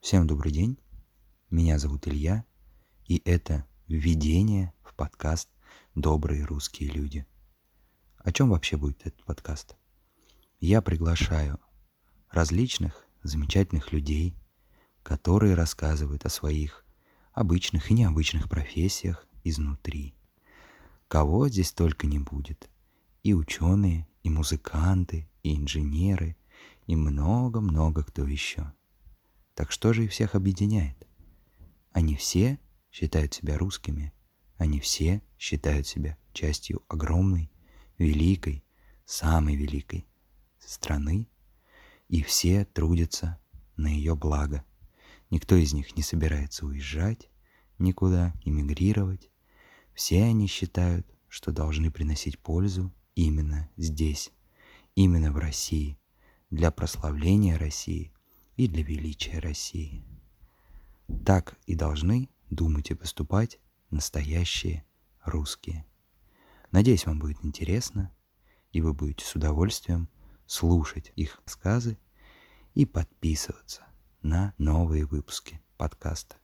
Всем добрый день. Меня зовут Илья, и это введение в подкаст «Добрые русские люди». О чем вообще будет этот подкаст? Я приглашаю различных замечательных людей, которые рассказывают о своих обычных и необычных профессиях изнутри. Кого здесь только не будет. И ученые, и музыканты, и инженеры, и много-много кто еще. Так что же их всех объединяет? Они все считают себя русскими, они все считают себя частью огромной, великой, самой великой страны, и все трудятся на ее благо. Никто из них не собирается уезжать никуда, эмигрировать. Все они считают, что должны приносить пользу именно здесь, именно в России, для прославления России и для величия России. Так и должны думать и поступать настоящие русские. Надеюсь, вам будет интересно, и вы будете с удовольствием слушать их сказы и подписываться на новые выпуски подкаста.